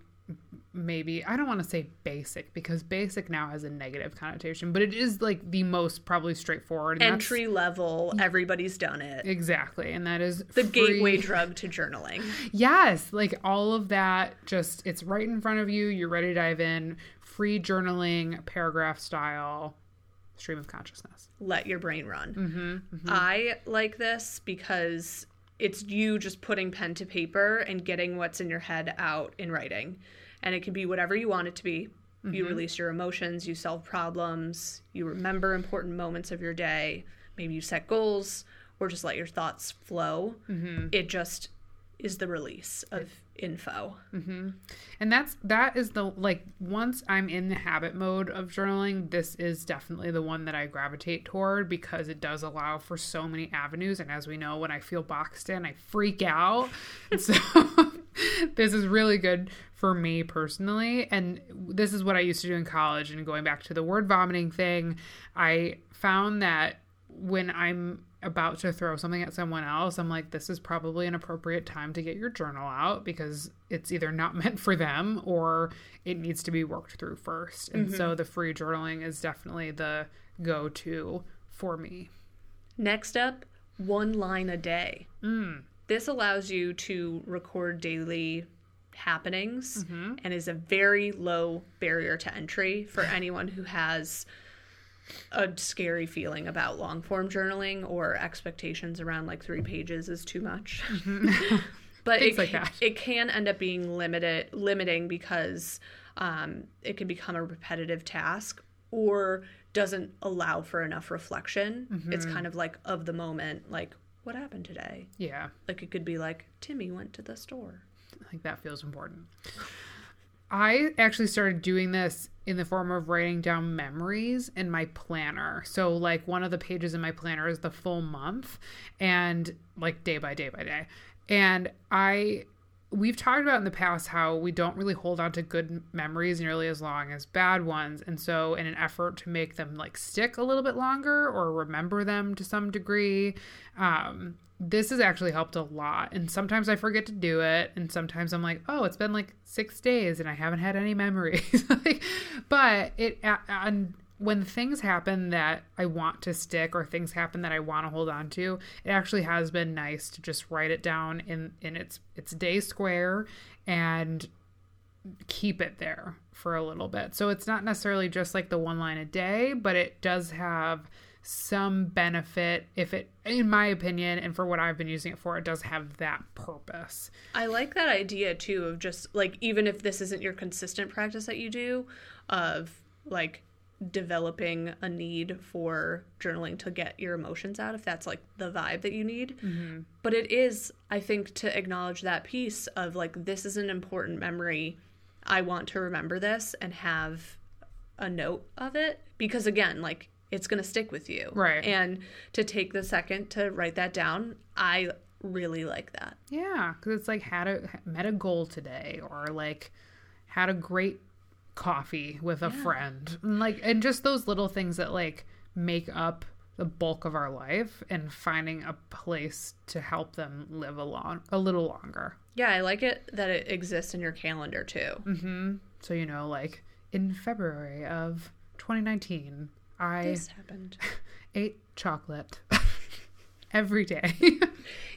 B: maybe I don't want to say basic because basic now has a negative connotation, but it is like the most probably straightforward.
A: entry level everybody's done it
B: Exactly, and that is
A: the
B: free-
A: gateway drug to journaling
B: Yes, like all of that, just it's right in front of you. You're ready to dive in. Free journaling, paragraph style, stream of consciousness.
A: let your brain run
B: Mm-hmm,
A: i like this because it's you just putting pen to paper and getting what's in your head out in writing and it can be whatever you want it to be you
B: Mm-hmm.
A: release your emotions you solve problems you remember important moments of your day maybe you set goals or just let your thoughts flow
B: Mm-hmm.
A: it just is the release of info. Mm-hmm.
B: And that's that is the like once I'm in the habit mode of journaling, this is definitely the one that I gravitate toward because it does allow for so many avenues. And as we know, when I feel boxed in, I freak out. And so this is really good for me personally. And this is what I used to do in college. And going back to the word vomiting thing, I found that when I'm about to throw something at someone else, I'm like, this is probably an appropriate time to get your journal out because it's either not meant for them or it needs to be worked through first. And so mm-hmm. the free journaling is definitely the go to for me.
A: Next up, one line a day. Mm. This allows you to record daily happenings mm-hmm. and is a very low barrier to entry for anyone who has a scary feeling about long form journaling or expectations around like three pages is too much. but it,
B: like
A: it can end up being limited limiting because um, it can become a repetitive task or doesn't allow for enough reflection. It's kind of like of the moment, like what happened today.
B: Yeah,
A: Like it could be like Timmy went to the store.
B: like that feels important. I actually started doing this in the form of writing down memories in my planner. So, like, one of the pages in my planner is the full month and like day by day by day. And I, we've talked about in the past how we don't really hold on to good memories nearly as long as bad ones. And so, in an effort to make them like stick a little bit longer or remember them to some degree, um, this has actually helped a lot. And sometimes I forget to do it. And sometimes I'm like, oh, it's been like six days and I haven't had any memories. like, but it, and when things happen that I want to stick or things happen that I want to hold on to, it actually has been nice to just write it down in, in its, its day square and keep it there for a little bit. So it's not necessarily just like the one line a day, but it does have some benefit if it in my opinion and for what I've been using it for it does have that purpose.
A: I like that idea too of just like even if this isn't your consistent practice that you do of like developing a need for journaling to get your emotions out if that's like the vibe that you need. Mm-hmm. But it is I think to acknowledge that piece of like this is an important memory. I want to remember this and have a note of it because again like it's going to stick with you.
B: Right.
A: And to take the second to write that down, I really like that.
B: Yeah, cuz it's like had a met a goal today or like had a great coffee with a friend. And like and just those little things that like make up the bulk of our life and finding a place to help them live a long a little longer.
A: Yeah, I like it that it exists in your calendar too.
B: So you know like in February of 2019 I
A: This happened.
B: ate chocolate every day.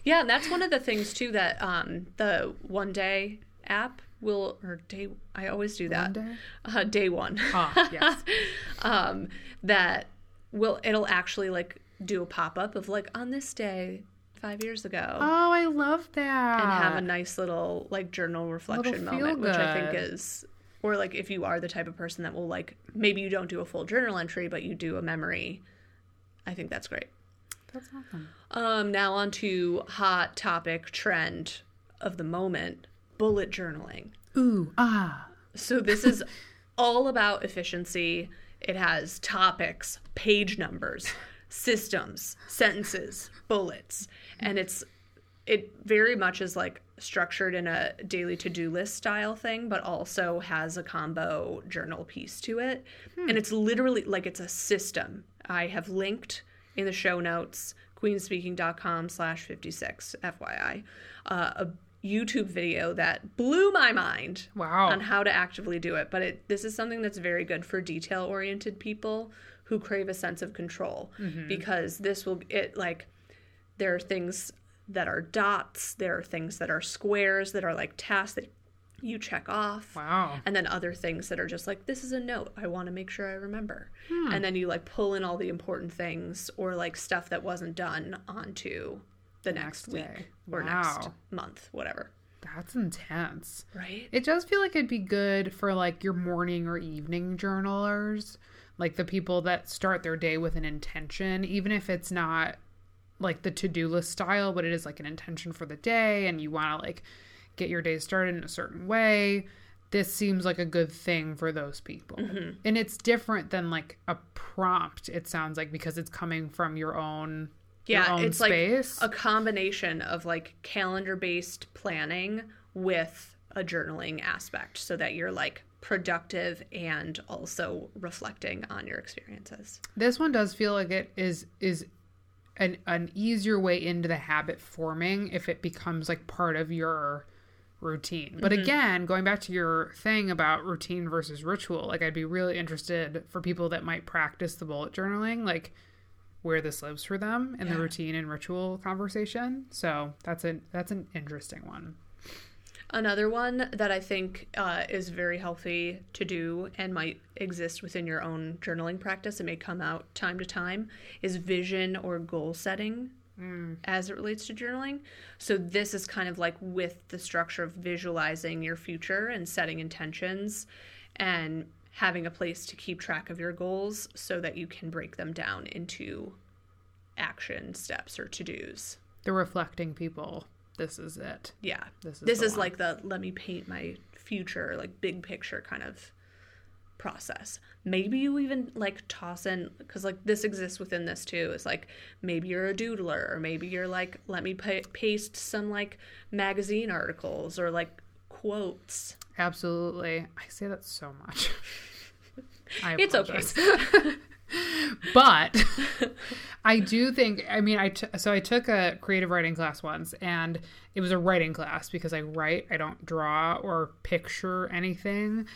A: Yeah, and that's one of the things too that um, the one day app will or day. I always do that.
B: One day?
A: Uh, day one.
B: Ah, yes.
A: um, that will it'll actually like do a pop up of like on this day five years ago.
B: oh, I love that.
A: and have a nice little like journal reflection moment, which I think is, or like if you are the type of person that will like maybe you don't do a full journal entry, but you do a memory. I think that's great.
B: That's awesome.
A: Um, now on to hot topic trend of the moment: bullet journaling.
B: Ooh, ah.
A: So this is all about efficiency. It has topics, page numbers, systems, sentences, bullets, and it's it very much is like structured in a daily to-do list style thing, but also has a combo journal piece to it. And it's literally like it's a system. I have linked in the show notes, queenspeaking.com slash 56, FYI, uh, a YouTube video that blew my mind
B: Wow.
A: on how to actively do it. But it, this is something that's very good for detail oriented people who crave a sense of control mm-hmm. because this will, it like, there are things that are dots, there are things that are squares that are like tasks that you check off.
B: Wow.
A: And then other things that are just like, this is a note. I want to make sure I remember. Hmm. And then you like pull in all the important things or like stuff that wasn't done onto the next,
B: next
A: week or next month, whatever.
B: That's intense.
A: Right?
B: It does feel like it'd be good for like your morning or evening journalers, like the people that start their day with an intention, even if it's not like the to-do list style, but it is like an intention for the day and you want to like get your day started in a certain way. This seems like a good thing for those people.
A: Mm-hmm.
B: And it's different than like a prompt, it sounds like, because it's coming from your own
A: Yeah, it's
B: space.
A: like a combination of like calendar based planning with a journaling aspect so that you're like productive and also reflecting on your experiences.
B: This one does feel like it is is an an easier way into the habit forming if it becomes like part of your routine. But mm-hmm. again, going back to your thing about routine versus ritual, like I'd be really interested for people that might practice the bullet journaling, like where this lives for them in the routine and ritual conversation. So that's a that's an interesting one.
A: Another one that I think uh, is very healthy to do and might exist within your own journaling practice, it may come out time to time, is vision or goal setting as it relates to journaling. So, this is kind of like with the structure of visualizing your future and setting intentions and having a place to keep track of your goals so that you can break them down into action steps or to dos.
B: The reflecting people. This is it.
A: Yeah.
B: This is
A: this is
B: one.
A: like the let me paint my future, like big picture kind of process. Maybe you even like toss in because like this exists within this too. It's like maybe you're a doodler or maybe you're like let me pa- paste some like magazine articles or like quotes.
B: Absolutely. I say that so much.
A: It's okay.
B: but I do think I mean I t- so I took a creative writing class once and it was a writing class because I write I don't draw or picture anything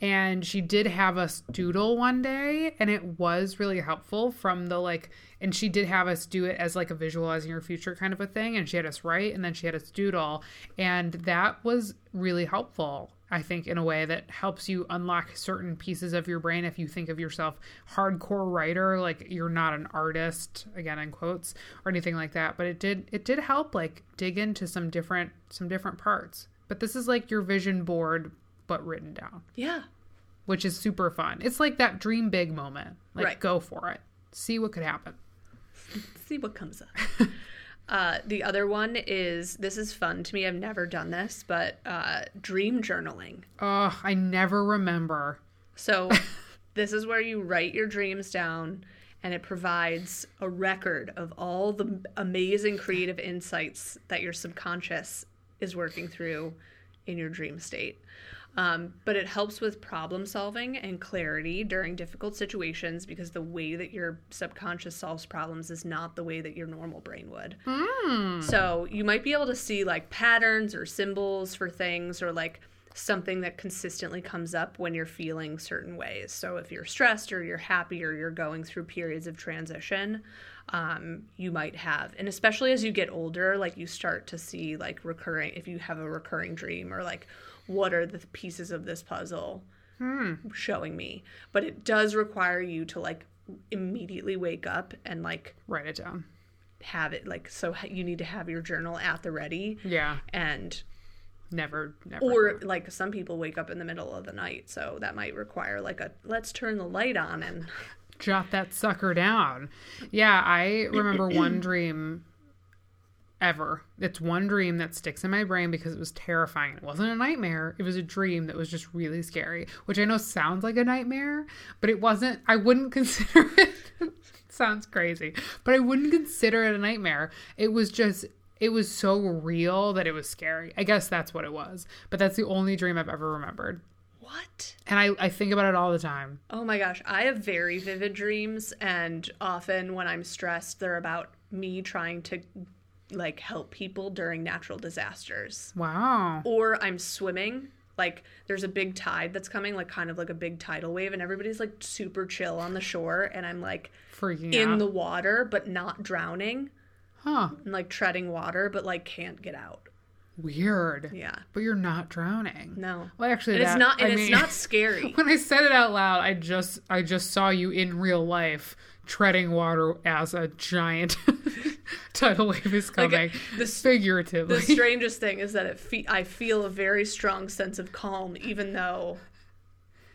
B: and she did have us doodle one day and it was really helpful from the like and she did have us do it as like a visualizing your future kind of a thing and she had us write and then she had us doodle and that was really helpful i think in a way that helps you unlock certain pieces of your brain. If you think of yourself hardcore writer like you're not an artist again in quotes or anything like that but it did it did help like dig into some different some different parts. But this is like your vision board but written down
A: Yeah.
B: which is super fun. It's like that dream big moment. Like
A: Right.
B: go for it. See what could happen.
A: see what comes up. uh, the other one is this is fun to me. I've never done this, but uh, dream journaling.
B: Oh, I never remember.
A: So, this is where you write your dreams down and it provides a record of all the amazing creative insights that your subconscious is working through in your dream state. Um, but it helps with problem solving and clarity during difficult situations because the way that your subconscious solves problems is not the way that your normal brain would. So you might be able to see like patterns or symbols for things or like something that consistently comes up when you're feeling certain ways. So if you're stressed or you're happy or you're going through periods of transition, um, you might have. And especially as you get older, like you start to see like recurring, if you have a recurring dream or like, what are the pieces of this puzzle hmm. showing me? But it does require you to like immediately wake up and like
B: Write it down.
A: have it like so you need to have your journal at the ready
B: Yeah.
A: and
B: Never never.
A: or like some people wake up in the middle of the night so that might require like a let's turn the light on and
B: jot that sucker down. Yeah, I remember one dream ever. It's one dream that sticks in my brain because it was terrifying. It wasn't a nightmare. It was a dream that was just really scary, which I know sounds like a nightmare, but it wasn't. I wouldn't consider it. sounds crazy, but I wouldn't consider it a nightmare. It was just it was so real that it was scary. I guess that's what it was. But that's the only dream I've ever remembered.
A: what
B: And I, I think about it all the time.
A: oh my gosh i have very vivid dreams and often when i'm stressed they're about me trying to like help people during natural disasters
B: Wow.
A: or i'm swimming like there's a big tide that's coming like kind of like a big tidal wave and everybody's like super chill on the shore and i'm like
B: Freaking
A: in
B: out.
A: the water but not drowning
B: huh.
A: and like treading water but like can't get out
B: Weird.
A: yeah
B: But you're not drowning.
A: no
B: Well, actually,
A: and it's not and
B: I
A: it's
B: mean,
A: not scary
B: when I said it out loud, I just I just saw you in real life treading water as a giant tidal wave is coming.
A: the
B: figuratively.
A: the strangest thing is that it fe- I feel a very strong sense of calm even though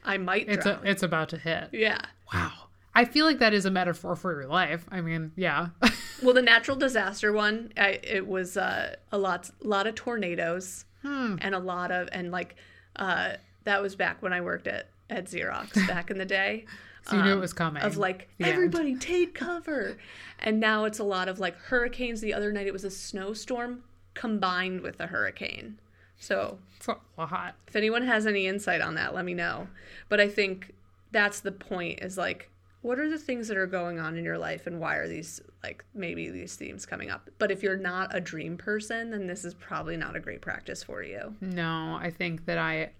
A: I might
B: it's a, it's about to hit.
A: yeah.
B: Wow. I feel like that is a metaphor for your life. I mean, yeah.
A: Well, the natural disaster one, I, it was uh, a lot, lot of tornadoes
B: Hmm.
A: and a lot of, and like, uh, that was back when I worked at at Xerox back in the day.
B: So you knew it
A: um,
B: was coming.
A: Of like
B: The end.
A: everybody take cover, and now it's a lot of like hurricanes. The other night it was a snowstorm combined with a hurricane. So
B: It's a lot.
A: if anyone has any insight on that, let me know. But I think that's the point is like, what are the things that are going on in your life and why are these, like, maybe these themes coming up? But if you're not a dream person, then this is probably not a great practice for you.
B: No, I think that I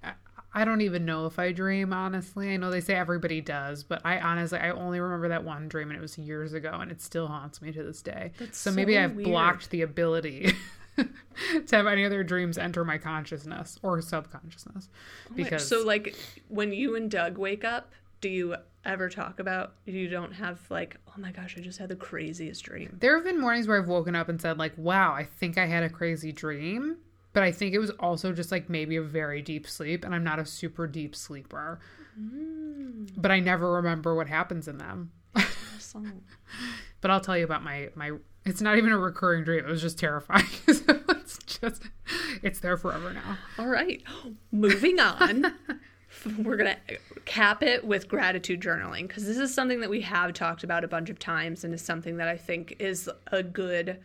B: I don't even know if I dream honestly. I know they say everybody does, but I honestly I only remember that one dream and it was years ago and it still haunts me to this day.
A: That's
B: so maybe I've
A: weird.
B: blocked the ability to have any other dreams enter my consciousness or subconsciousness oh because
A: So, like, when you and Doug wake up, do you ever talk about, you don't have, like, oh my gosh, I just had the craziest dream?
B: There have been mornings where I've woken up and said, like, wow, I think I had a crazy dream. But I think it was also just like maybe a very deep sleep, and I'm not a super deep sleeper. Mm. But I never remember what happens in them. But I'll tell you about my my. It's not even a recurring dream. It was just terrifying. so it's just, it's there forever now.
A: All right. Moving on. We're going to cap it with gratitude journaling because this is something that we have talked about a bunch of times and is something that I think is a good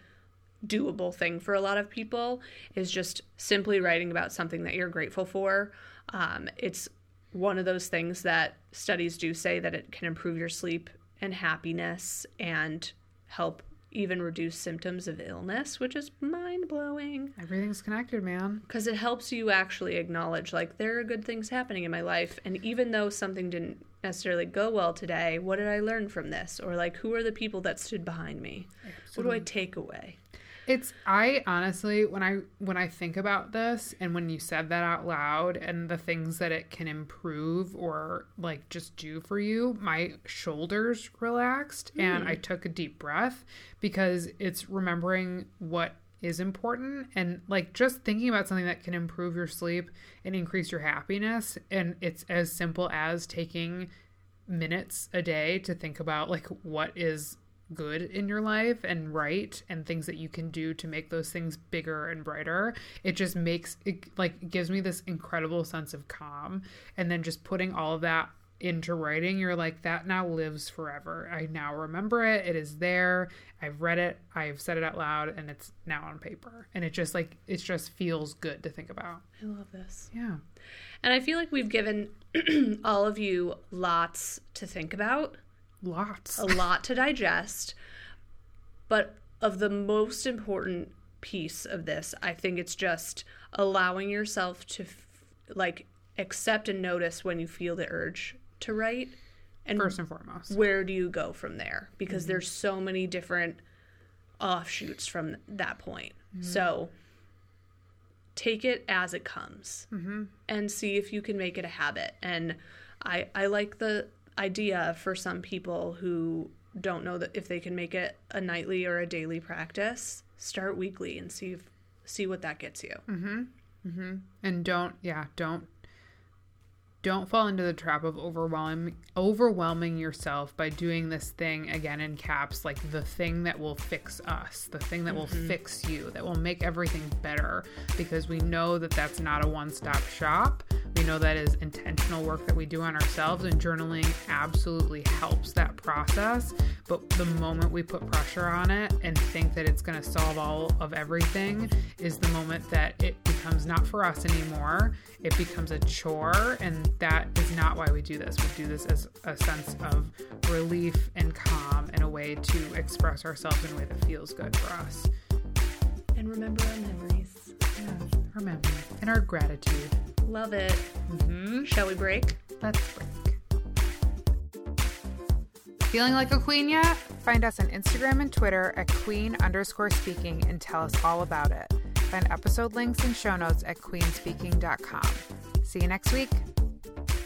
A: doable thing for a lot of people is just simply writing about something that you're grateful for. Um, it's one of those things that studies do say that it can improve your sleep and happiness and help even reduce symptoms of illness, which is mind blowing
B: Everything's connected, man.
A: because it helps you actually acknowledge like there are good things happening in my life and even though something didn't necessarily go well today what did i learn from this? Or like who are the people that stood behind me? What do i take away
B: It's I honestly when I when I think about this and when you said that out loud and the things that it can improve or like just do for you, my shoulders relaxed and I hmm. took a deep breath because it's remembering what is important and like just thinking about something that can improve your sleep and increase your happiness and it's as simple as taking minutes a day to think about like what is good in your life and right and things that you can do to make those things bigger and brighter it just makes it like gives me this incredible sense of calm. And then just putting all of that into writing you're like that now lives forever. I now remember it. It is there. I've read it. I've said it out loud and it's now on paper. And it just like it just feels good to think about.
A: I love this.
B: Yeah.
A: And i feel like we've given all of you lots to think about
B: lots.
A: A lot to digest. But of the most important piece of this, I think it's just allowing yourself to f- like accept and notice when you feel the urge to write. And
B: first and foremost.
A: where do you go from there? Because mm-hmm. there's so many different offshoots from that point. Mm-hmm. So take it as it comes mm-hmm. and see if you can make it a habit. And I I like the idea for some people who don't know that if they can make it a nightly or a daily practice, start weekly and see if, see what that gets you. Mm-hmm. Mm-hmm.
B: and don't yeah don't don't fall into the trap of overwhelming overwhelming yourself by doing this thing again in caps like the thing that will fix us the thing that will mm-hmm. fix you that will make everything better. Because we know that that's not a one-stop shop. We know that is intentional work that we do on ourselves and journaling absolutely helps that process. But the moment we put pressure on it and think that it's going to solve all of everything is the moment that it becomes not for us anymore. It becomes a chore and that is not why we do this we do this as a sense of relief and calm and a way to express ourselves in a way that feels good for us
A: And remember our memories.
B: yeah remember and our gratitude
A: Love it.
B: mm-hmm.
A: Shall we break?
B: let's break feeling like a queen yet find us on instagram and twitter at queen underscore speaking and tell us all about it find episode links and show notes at queenspeaking.com see you next week Thank you.